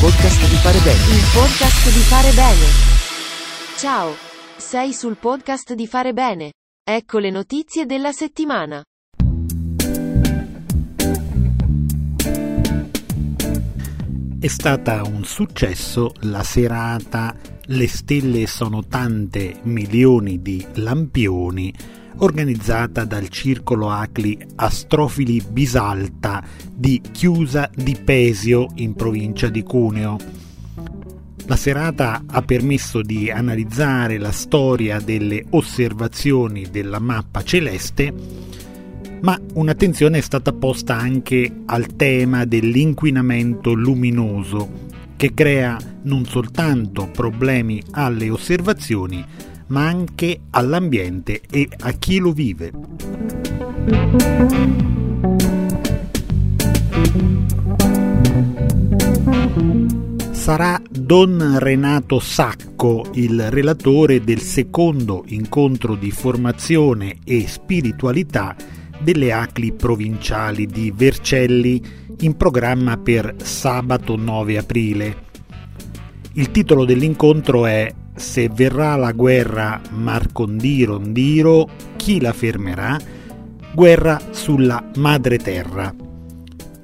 podcast di fare bene. Il podcast di fare bene. Ciao. Sei sul podcast di fare bene. Ecco le notizie della settimana. È stata un successo la serata Le stelle sono tante milioni di lampioni organizzata dal Circolo Acli Astrofili Bisalta di Chiusa di Pesio in provincia di Cuneo. La serata ha permesso di analizzare la storia delle osservazioni della mappa celeste, ma un'attenzione è stata posta anche al tema dell'inquinamento luminoso, che crea non soltanto problemi alle osservazioni, ma anche all'ambiente e a chi lo vive. Sarà Don Renato Sacco il relatore del secondo incontro di formazione e spiritualità delle ACLI provinciali di Vercelli in programma per sabato 9 aprile. Il titolo dell'incontro è se verrà la guerra Marcondiro-Ndiro, chi la fermerà? Guerra sulla madre terra.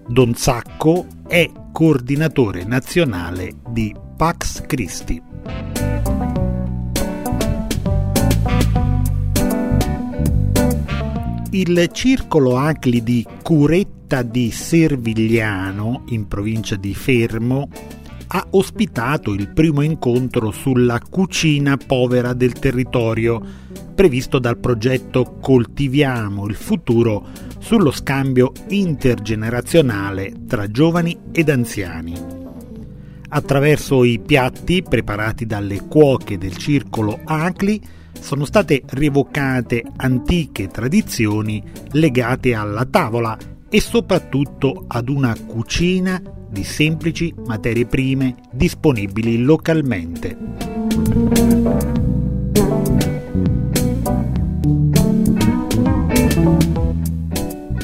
Don Sacco è coordinatore nazionale di Pax Christi. Il circolo Acli di Curetta di Servigliano, in provincia di Fermo, ha ospitato il primo incontro sulla cucina povera del territorio, previsto dal progetto Coltiviamo il futuro sullo scambio intergenerazionale tra giovani ed anziani. Attraverso i piatti preparati dalle cuoche del circolo ACLI sono state rievocate antiche tradizioni legate alla tavola e soprattutto ad una cucina di semplici materie prime disponibili localmente.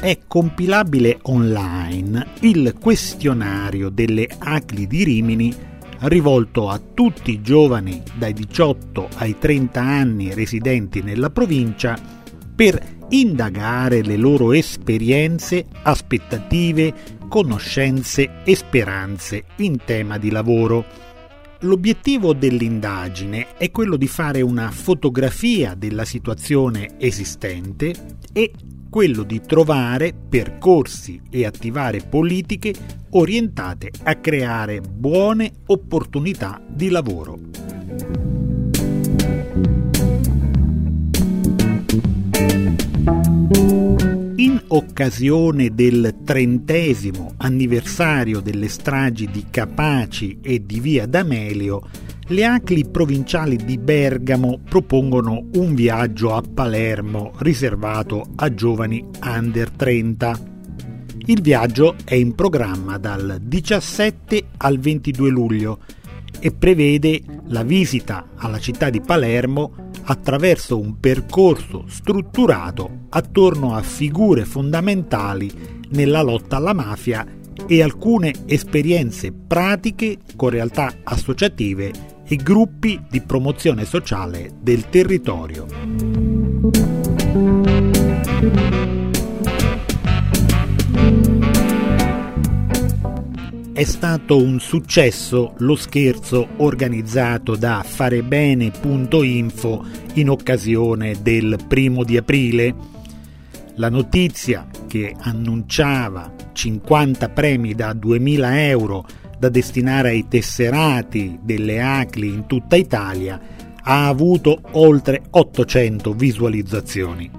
È compilabile online il questionario delle ACLI di Rimini rivolto a tutti i giovani dai 18 ai 30 anni residenti nella provincia per indagare le loro esperienze, aspettative, conoscenze e speranze in tema di lavoro. L'obiettivo dell'indagine è quello di fare una fotografia della situazione esistente e quello di trovare percorsi e attivare politiche orientate a creare buone opportunità di lavoro. In occasione del trentesimo anniversario delle stragi di Capaci e di Via D'Amelio, le ACLI provinciali di Bergamo propongono un viaggio a Palermo riservato a giovani under 30. Il viaggio è in programma dal 17 al 22 luglio e prevede la visita alla città di Palermo attraverso un percorso strutturato attorno a figure fondamentali nella lotta alla mafia e alcune esperienze pratiche con realtà associative e gruppi di promozione sociale del territorio. È stato un successo lo scherzo organizzato da farebene.info in occasione del primo di aprile. La notizia che annunciava 50 premi da 2000 euro da destinare ai tesserati delle ACLI in tutta Italia ha avuto oltre 800 visualizzazioni.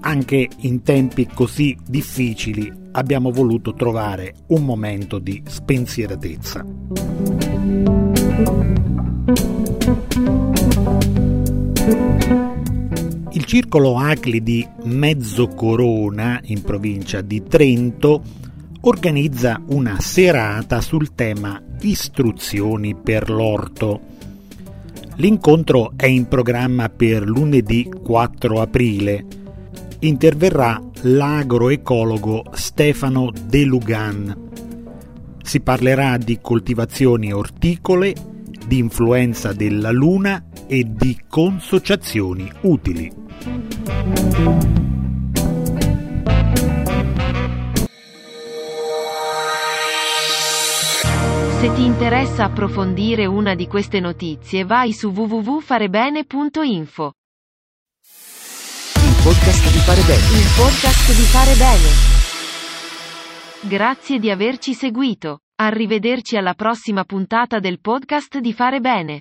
Anche in tempi così difficili abbiamo voluto trovare un momento di spensieratezza. Il circolo Acli di Mezzocorona, in provincia di Trento, organizza una serata sul tema Istruzioni per l'orto. L'incontro è in programma per lunedì 4 aprile interverrà l'agroecologo Stefano De Lugan. Si parlerà di coltivazioni orticole, di influenza della luna e di consociazioni utili. Se ti interessa approfondire una di queste notizie vai su www.farebene.info. Il podcast di fare bene. Il podcast di fare bene. Grazie di averci seguito. Arrivederci alla prossima puntata del podcast di fare bene.